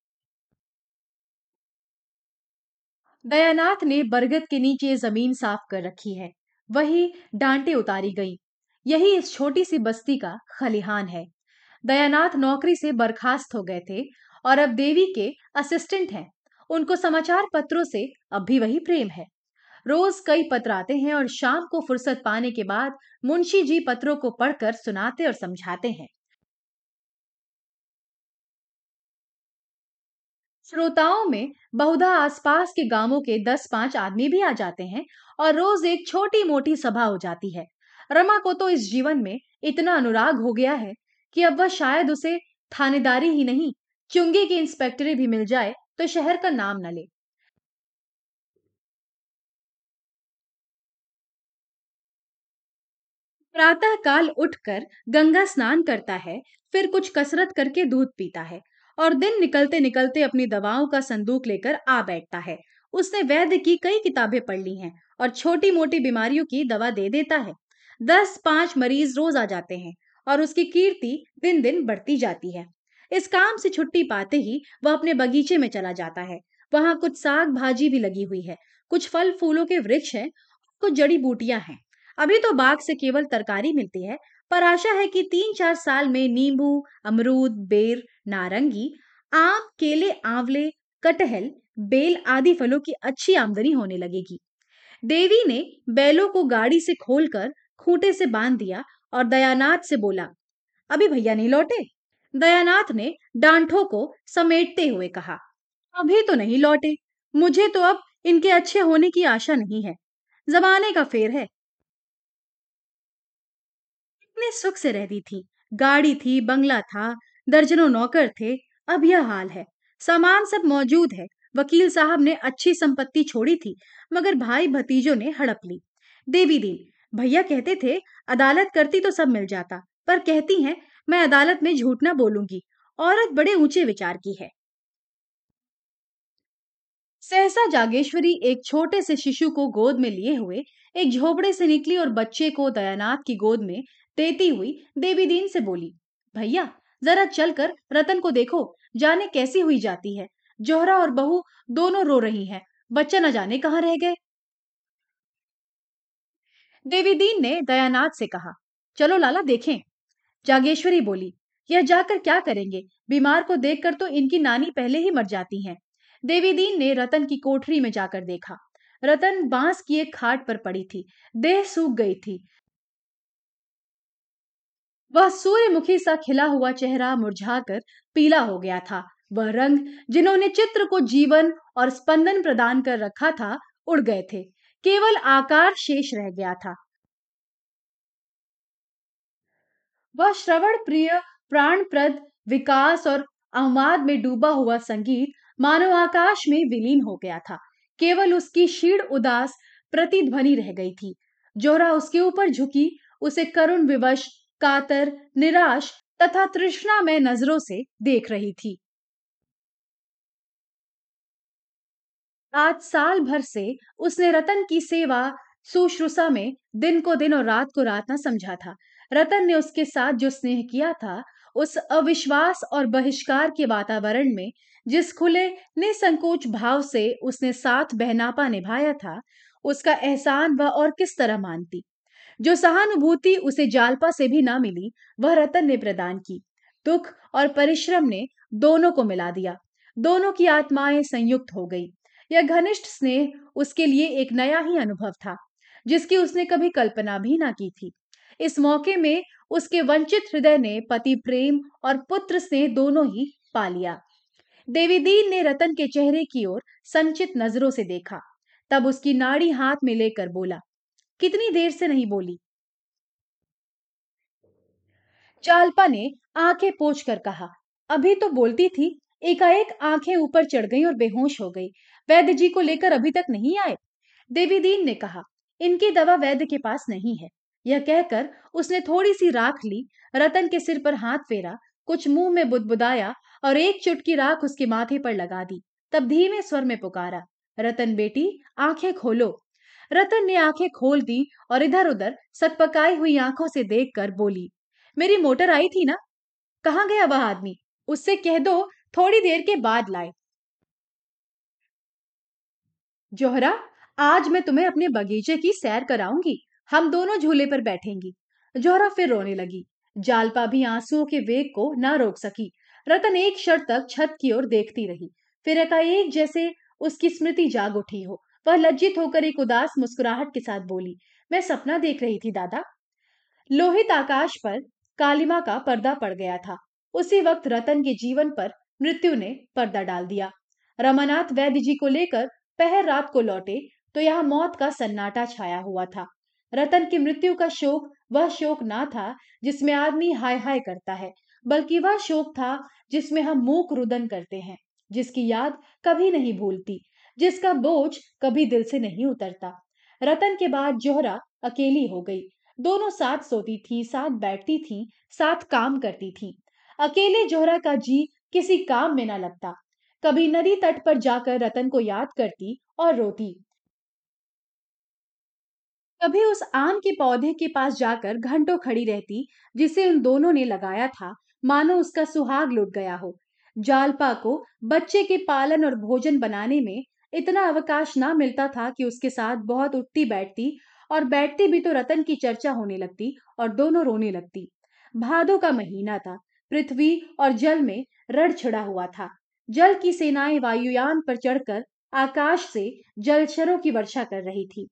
Speaker 1: दयानाथ ने बरगद के नीचे ज़मीन साफ़ कर रखी है। वही डांटे उतारी गई। यही इस छोटी सी बस्ती का खलिहान है। दयानाथ नौकरी से बर्खास्त हो गए थे और अब देवी के असिस्टेंट हैं। उनको समाचार पत्रों से अब भी वही प्रेम है। रोज कई पत्र आते हैं और शाम को फुर्सत पाने के बाद मुंशी जी पत्रों को पढ़कर सुनाते और समझाते हैं। श्रोताओं में बहुधा आसपास के गाँवों के दस पाँच आदमी भी आ जाते हैं और रोज एक छोटी मोटी सभा हो जाती है। रमा को तो इस जीवन में इतना अनुराग हो गया है कि अब वह शायद उसे थानेदारी ही नहीं, चुंगी की इंस्पेक्टरी भी मिल जाए तो शहर का नाम न ले। प्रातः काल उठकर गंगा स्नान करता है, फिर कुछ कसरत करके दूध पीता है, और दिन निकलते निकलते अपनी दवाओं का संदूक लेकर आ बैठता है। उसने वैद्य की कई किताबें पढ़ ली हैं, और छोटी मोटी बीमारियों की दवा दे देता है। दस पाँच मरीज़ रोज आ जाते हैं और उसकी कीर्ति दिन दिन बढ़ती जाती है। इस काम से छुट्टी पाते ही वह अपने बगीचे में चला जाता है। वहाँ कुछ साग भाजी भी लगी हुई है। कुछ फल फूलों के वृक्ष हैं, कुछ जड़ी बूटियाँ हैं। अभी तो बाग से केवल तरकारी मिलती है, पर आशा है कि तीन चार साल में नींबू, अमरूद, बेर, नारंगी, आम, केले, आंवले, कटहल, बेल आदि फलों की अच्छी आमदनी होने लगेगी। देवी ने बैलों को गाड़ी से खोलकर खूंटे से बाँध दिया और दयानाथ से बोला, अभी भैया नहीं लौटे? दयानाथ ने डांठों को समेटते हुए कहा, अभी तो नहीं लौटे। मुझे तो अब इनके अच्छे होने की आशा नहीं है। जमाने का फेर है। कितने सुख से रहती थी। गाड़ी थी, बंगला था, दर्जनों नौकर थे। अब यह हाल है। सामान सब मौजूद है। वकील साहब ने अच्छी संपत्ति छोड़ी थी, मगर भाई भतीजों ने हड़प ली। देवी दीन भैया कहते थे, अदालत करती तो सब मिल जाता, पर कहती हैं, मैं अदालत में झूठ ना बोलूँगी, औरत बड़े ऊँचे विचार की है। सहसा जागेश्वरी एक छोटे से शिशु को गोद में लिए हुए, एक झोपड़े से निकली और बच्चे को दयानाथ की गोद में देती हुई देवी दीन से बोली, भैया, जरा चलकर रतन को देखो, जाने कैसी हुई जाती है। जोहरा और बहू दोनों रो रही हैं, बच्चा न जाने कहाँ रह गए? देवी दीन ने दयानाथ से कहा, चलो लाला, देखें। जागेश्वरी बोली, यह जाकर क्या करेंगे? बीमार को देखकर तो इनकी नानी पहले ही मर जाती हैं। देवी दीन ने रतन की कोठरी में जाकर देखा। रतन बाँस की एक खाट पर पड़ी थी, देह सूख गई थी। वह सूर्यमुखी सा खिला हुआ चेहरा मुरझाकर पीला हो गया था। वह रंग जिन्होंने चित्र को जीवन और स्पंदन प्रदान कर रखा था, उड़ गए थे। केवल आकार शेष रह गया था। वह श्रवण प्रिय प्राणप्रद, विकास और अहमाद में डूबा हुआ संगीत मानव आकाश में विलीन हो गया था। केवल उसकी शीण उदास, प्रतिध्वनि रह गई थी। जोरा उसके ऊपर झुकी, उसे करुण विवश, कातर, निराश तथा तृष्णा में नज़रों से देख रही थी। आज साल भर से उसने रतन की सेवा सुश्रुषा में दिन को दिन और रात को रात न समझा था। रतन ने उसके साथ जो स्नेह किया था, उस अविश्वास और बहिष्कार के वातावरण में, जिस खुले निसंकोच भाव से उसने साथ बहनापा निभाया था, उसका एहसान वह और किस तरह मानती। जो सहानुभूति उसे जालपा से भी ना मिली, वह रतन ने प्रदान की। दुख और परिश्रम ने दोनों को मिला दिया। दोनों की आत्माएँ संयुक्त हो गई। यह घनिष्ठ स्नेह उसके लिए एक नया ही अनुभव था, जिसकी उसने कभी कल्पना भी ना की थी। इस मौके में उसके वंचित हृदय ने पति प्रेम और पुत्र स्नेह दोनों ही पा लिया। देवीदीन ने रतन के चेहरे की ओर संचित नज़रों से देखा। तब उसकी नाड़ी हाथ में लेकर बोला, कितनी देर से नहीं बोली? चालपा ने आँखें पोछ कर कहा, अभी तो बोलती थी, एकाएक आँखें ऊपर चढ़ गई और बेहोश हो गई। वैद्य जी को लेकर अभी तक नहीं आए? देवी दीन ने कहा, इनकी दवा वैद्य के पास नहीं है। यह कहकर उसने थोड़ी सी राख ली, रतन के सिर पर हाथ फेरा, कुछ मुँह में बुदबुदाया और एक चुटकी राख उसके माथे पर लगा दी, तब धीमे स्वर में पुकारा, रतन बेटी, आँखें खोलो। रतन ने आँखें खोल दी और इधर उधर सटपकाई हुई आँखों से देखकर बोली, मेरी मोटर आई थी ना? कहाँ गया वह आदमी? उससे कह दो, थोड़ी देर के बाद लाए। जोहरा, आज मैं तुम्हें अपने बगीचे की सैर कराऊँगी। हम दोनों झूले पर बैठेंगी। जोहरा फिर रोने लगी। जालपा भी आंसुओं के वेग को ना रोक सकी। रतन एक क्षण तक छत की ओर देखती रही। फिर एकाएक जैसे उसकी स्मृति जाग उठी हो, वह लज्जित होकर एक उदास मुस्कुराहट के साथ बोली, मैं सपना देख रही थी दादा। लोहित आकाश पर कालिमा का पर्दा पड़ गया था। उसी वक्त रतन के जीवन पर मृत्यु ने पर्दा डाल दिया। रमानाथ वैद्य जी को लेकर पहर रात को लौटे तो यहाँ मौत का सन्नाटा छाया हुआ था। रतन की मृत्यु का शोक वह शोक ना था जिसमें आदमी हाय हाय करता है, बल्कि वह शोक था जिसमें हम मूक रुदन करते हैं, जिसकी याद कभी नहीं भूलती, जिसका बोझ कभी दिल से नहीं उतरता। रतन के बाद जोहरा अकेली हो गई। दोनों साथ सोती थी, साथ बैठती थी, साथ काम करती थी। अकेले जोहरा का जी किसी काम में ना लगता। कभी नदी तट पर जाकर रतन को याद करती और रोती। कभी उस आम के पौधे के पास जाकर घंटों खड़ी रहती, जिसे उन दोनों ने लगाया था, मानो उसका सुहाग लुट गया हो। जालपा को बच्चे के पालन और भोजन बनाने में इतना अवकाश ना मिलता था कि उसके साथ बहुत उठती बैठती और बैठती भी तो रतन की चर्चा होने लगती और दोनों रोने लगती। भादों का महीना था, पृथ्वी और जल में रड़ छिड़ा हुआ था। जल की सेनाएँ वायुयान पर चढ़कर आकाश से जलशरों की वर्षा कर रही थी।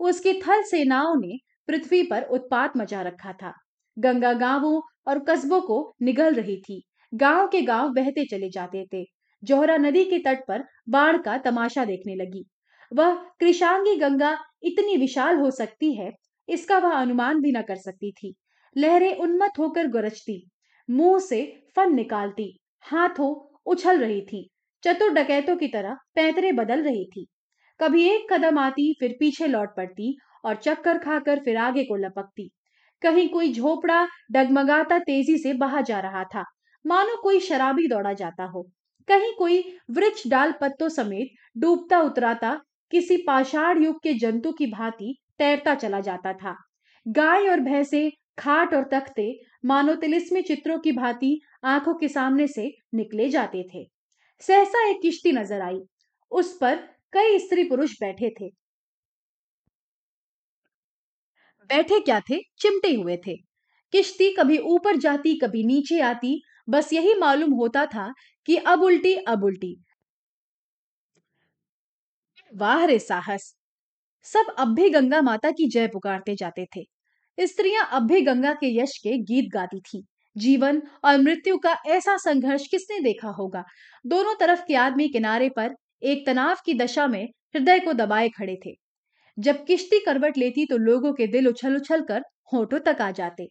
Speaker 1: उसकी थल सेनाओं ने पृथ्वी पर उत्पात मचा रखा था। गंगा गाँवों और कस्बों को निगल रही थी। गाँव के गाँव बहते चले जाते थे। जोहरा नदी के तट पर बाढ़ का तमाशा देखने लगी। वह कृषांगी गंगा इतनी विशाल हो सकती है, इसका वह अनुमान भी न कर सकती थी। लहरें उन्मत होकर गरजती, मुँह से फन निकालती, हाथों उछल रही थी। चतुर डकैतों की तरह पैतरे बदल रही थी। कभी एक कदम आती, फिर पीछे लौट पड़ती और चक्कर खाकर फिर आगे को लपकती। कहीं कोई झोपड़ा डगमगाता तेज़ी से बहा जा रहा था। मानो कोई शराबी दौड़ा जाता हो। कहीं कोई वृक्ष डाल पत्तों समेत डूबता उतराता, किसी पाषाण युग के जंतु की भांति तैरता चला जाता था। गाय और भैंसे, खाट और तख्ते मानो तिलिस्मी चित्रों की भांति आँखों के सामने से निकले जाते थे। सहसा एक किश्ती नज़र आई। उस पर कई स्त्री पुरुष बैठे थे। बैठे क्या थे? चिमटे हुए थे। किश्ती कभी ऊपर जाती, कभी नीचे आती। बस यही मालूम होता था कि अब उल्टी अब उल्टी। वाह रे साहस! सब अब भी गंगा माता की जय पुकारते जाते थे। स्त्रियाँ अब भी गंगा के यश के गीत गाती थी। जीवन और मृत्यु का ऐसा संघर्ष किसने देखा होगा? दोनों तरफ़ के आदमी किनारे पर एक तनाव की दशा में हृदय को दबाए खड़े थे। जब किश्ती करवट लेती तो लोगों के दिल उछल उछल कर होठों तक आ जाते।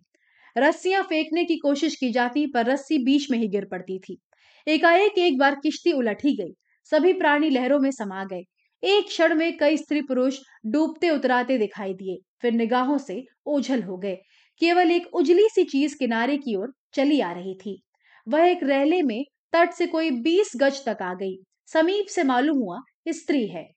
Speaker 1: रस्सियाँ फेंकने की कोशिश की जाती पर रस्सी बीच में ही गिर पड़ती थी। एकाएक एक बार किश्ती उलट ही गई। सभी प्राणी लहरों में समा गए। एक क्षण में कई स्त्री पुरुष डूबते उतराते दिखाई दिए। फिर निगाहों से ओझल हो गए। केवल एक उजली सी चीज़ किनारे की ओर चली आ रही थी। वह एक रैले में तट से कोई बीस गज तक आ गई। समीप से मालूम हुआ, स्त्री है।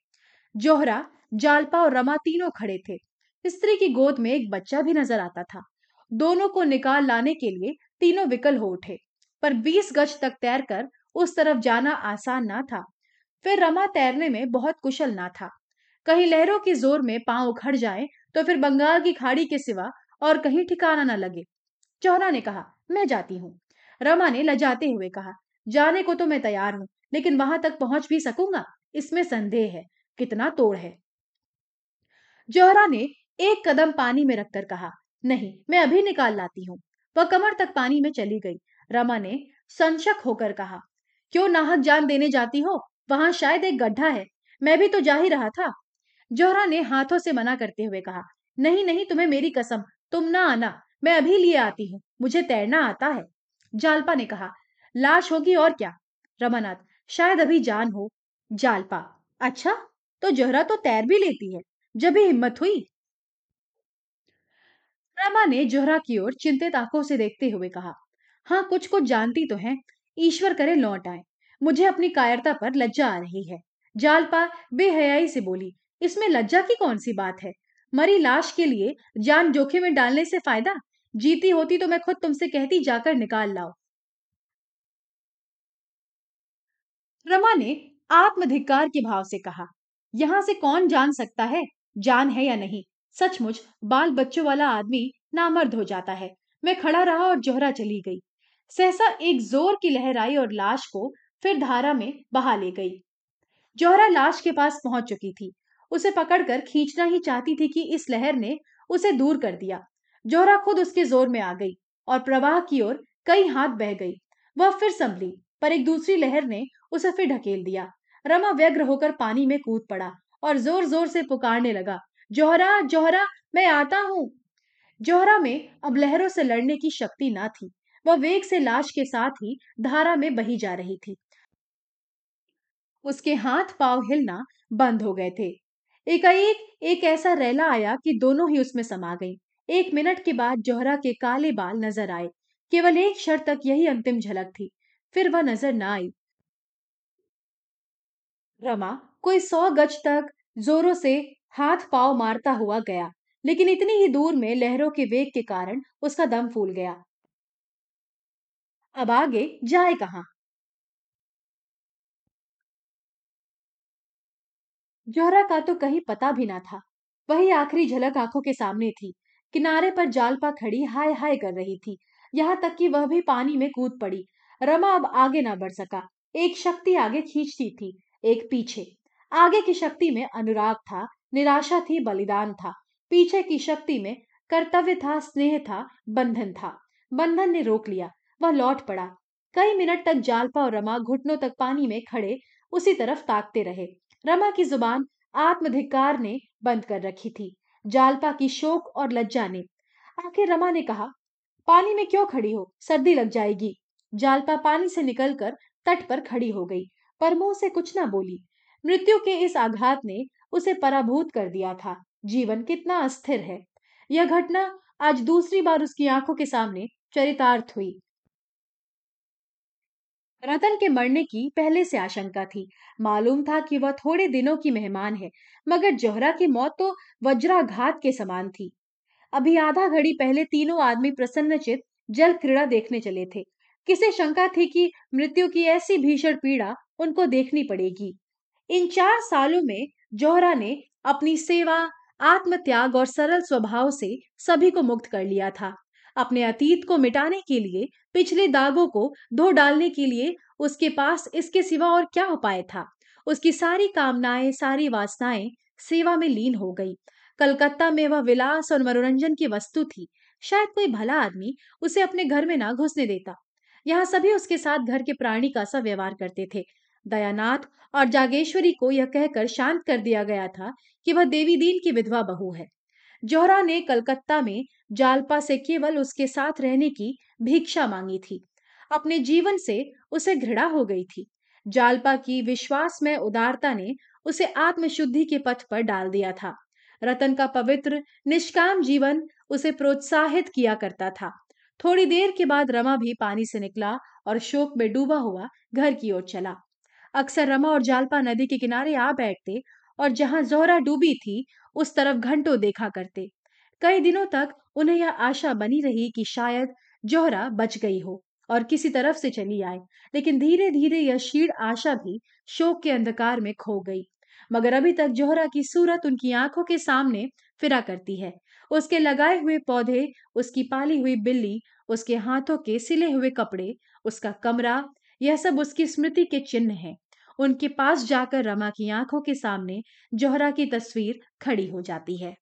Speaker 1: जोहरा, जालपा और रमा तीनों खड़े थे। स्त्री की गोद में एक बच्चा भी नज़र आता था। दोनों को निकाल लाने के लिए तीनों विकल हो उठे, पर बीस गज तक तैरकर उस तरफ़ जाना आसान ना था। फिर रमा तैरने में बहुत कुशल ना था। कहीं लहरों की ज़ोर में पाँव उखड़ जाए तो फिर बंगाल की खाड़ी के सिवा और कहीं ठिकाना न लगे। चौहरा ने कहा, मैं जाती हूँ। रमा ने लजाते हुए कहा, जाने को तो मैं तैयार हूँ, लेकिन वहाँ तक पहुँच भी सकूँगा? इसमें संदेह है, कितना तोड़ है। जोहरा ने एक कदम पानी में रखकर कहा, नहीं, मैं अभी निकाल लाती हूँ। वह कमर तक पानी में चली गई। रमा ने संशक होकर कहा, क्यों नाहक जान देने जाती हो? वहाँ शायद एक गड्ढा है। मैं भी तो जा ही रहा था। जोहरा ने हाथों से मना करते हुए कहा, नहीं नहीं, तुम्हें मेरी कसम, तुम ना आना, मैं अभी लिए आती हूँ, मुझे तैरना आता है। जालपा ने कहा, लाश होगी और क्या? रमानाथ, शायद अभी जान हो। जालपा अच्छा तो जोहरा तो तैर भी लेती है, जब भी हिम्मत हुई? रमा ने जोहरा की ओर चिंतित आँखों से देखते हुए कहा हाँ कुछ कुछ जानती तो है, ईश्वर करे लौट आए, मुझे अपनी कायरता पर लज्जा आ रही है। जालपा बेहयाई से बोली इसमें लज्जा की कौन सी बात है? मरी लाश के लिए जान जोखिम में डालने से फ़ायदा? जीती होती तो मैं खुद तुमसे कहती, जाकर निकाल लाओ। रमा ने आत्मधिकार के भाव से कहा, यहाँ से कौन जान सकता है, जान है या नहीं? सचमुच बाल बच्चों वाला आदमी नामर्द हो जाता है। मैं खड़ा रहा और जोहरा चली गई। सहसा एक ज़ोर की लहर आई और लाश को फिर धारा में बहा ले गई। जोहरा लाश के पास पहुँच चुकी थी। उसे पकड़कर खींचना ही चाहती थी कि इस लहर ने उसे दूर कर दिया। जोहरा खुद उसके ज़ोर में आ गई और प्रवाह की ओर कई हाथ बह गई। वह फिर संभली, पर एक दूसरी लहर ने उसे फिर ढकेल दिया। रमा व्यग्र होकर पानी में कूद पड़ा और ज़ोर ज़ोर से पुकारने लगा, जोहरा जोहरा, मैं आता हूँ। जोहरा में अब लहरों से लड़ने की शक्ति ना थी। वह वेग से लाश के साथ ही धारा में बही जा रही थी। उसके हाथ पाव हिलना बंद हो गए थे। एकाएक एक ऐसा रैला आया कि दोनों ही उसमें समा गई। एक मिनट के बाद जोहरा के काले बाल नज़र आए। केवल एक क्षण तक यही अंतिम झलक थी। फिर वह नज़र ना आई। रमा, कोई सौ गज तक जोरों से हाथ पाव मारता हुआ गया, लेकिन इतनी ही दूर में लहरों के वेग के कारण उसका दम फूल गया। अब आगे जाए कहाँ? जोहरा का तो कहीं पता भी ना था। वही आखिरी झलक आँखों के सामने थी। किनारे पर जालपा खड़ी हाय हाय कर रही थी। यहाँ तक कि वह भी पानी में कूद पड़ी। रमा अब आगे ना बढ़ सका। एक शक्ति आगे खींचती थी, एक पीछे। आगे की शक्ति में अनुराग था, निराशा थी, बलिदान था। पीछे की शक्ति में कर्तव्य था, स्नेह था, बंधन था। बंधन ने रोक लिया। वह लौट पड़ा। कई मिनट तक जालपा और रमा घुटनों तक पानी में खड़े, उसी तरफ़ ताकते रहे। रमा की ज़ुबान आत्मधिकार ने बंद कर रखी थी। जालपा की शोक और लज्जा ने। आखिर रमा ने कहा, पानी में क्यों खड़ी हो? सर्दी लग जाएगी। जालपा पानी से निकलकर तट पर खड़ी हो गई, पर मुँह से कुछ ना बोली। मृत्यु के इस आघात ने उसे पराभूत कर दिया था। जीवन कितना अस्थिर है। यह घटना आज दूसरी बार उसकी आँखों के सामने चरितार्थ हुई। रतन के मरने की पहले से आशंका थी। मालूम था कि वह थोड़े दिनों की मेहमान है, मगर जोहरा की मौत तो वज्राघात के समान थी। अभी आधा घड़ी पहले तीनों आदमी प्रसन्नचित जल क्रीड़ा देखने चले थे। किसे शंका थी कि मृत्यु की ऐसी भीषण पीड़ा उनको देखनी पड़ेगी। इन चार सालों में जोहरा ने अपनी सेवा, आत्मत्याग और सरल स्वभाव से सभी को मुक्त कर लिया था। अपने अतीत को मिटाने के लिए, पिछले दागों को धो डालने के लिए उसके पास इसके सिवा और क्या उपाय था? उसकी सारी कामनाएँ, सारी वासनाएँ सेवा में लीन हो गई। कलकत्ता में वह विलास और मनोरंजन की वस्तु थी। शायद कोई भला आदमी उसे अपने घर में ना घुसने देता। यहाँ सभी उसके साथ घर के प्राणी का सा व्यवहार करते थे। दयानाथ और जागेश्वरी को यह कहकर शांत कर दिया गया था कि वह देवी दीन की विधवा बहू है। जोहरा ने कलकत्ता में जालपा से केवल उसके साथ रहने की भिक्षा मांगी थी। अपने जीवन से उसे घृणा हो गई थी। जालपा की विश्वास में उदारता ने उसे आत्मशुद्धि के पथ पर डाल दिया था। रतन का पवित्र, निष्काम जीवन उसे प्रोत्साहित किया करता था। थोड़ी देर के बाद रमा भी पानी से निकला और शोक में डूबा हुआ घर की ओर चला। अक्सर रमा और जालपा नदी के किनारे आ बैठते और जहाँ जोहरा डूबी थी उस तरफ़ घंटों देखा करते। कई दिनों तक उन्हें यह आशा बनी रही कि शायद जोहरा बच गई हो और किसी तरफ़ से चली आए, लेकिन धीरे धीरे यह क्षीण आशा भी शोक के अंधकार में खो गई। मगर अभी तक जोहरा की सूरत उनकी आँखों के सामने फिरा करती है। उसके लगाए हुए पौधे, उसकी पाली हुई बिल्ली, उसके हाथों के सिले हुए कपड़े, उसका कमरा, यह सब उसकी स्मृति के चिन्ह हैं। उनके पास जाकर रमा की आँखों के सामने जोहरा की तस्वीर खड़ी हो जाती है।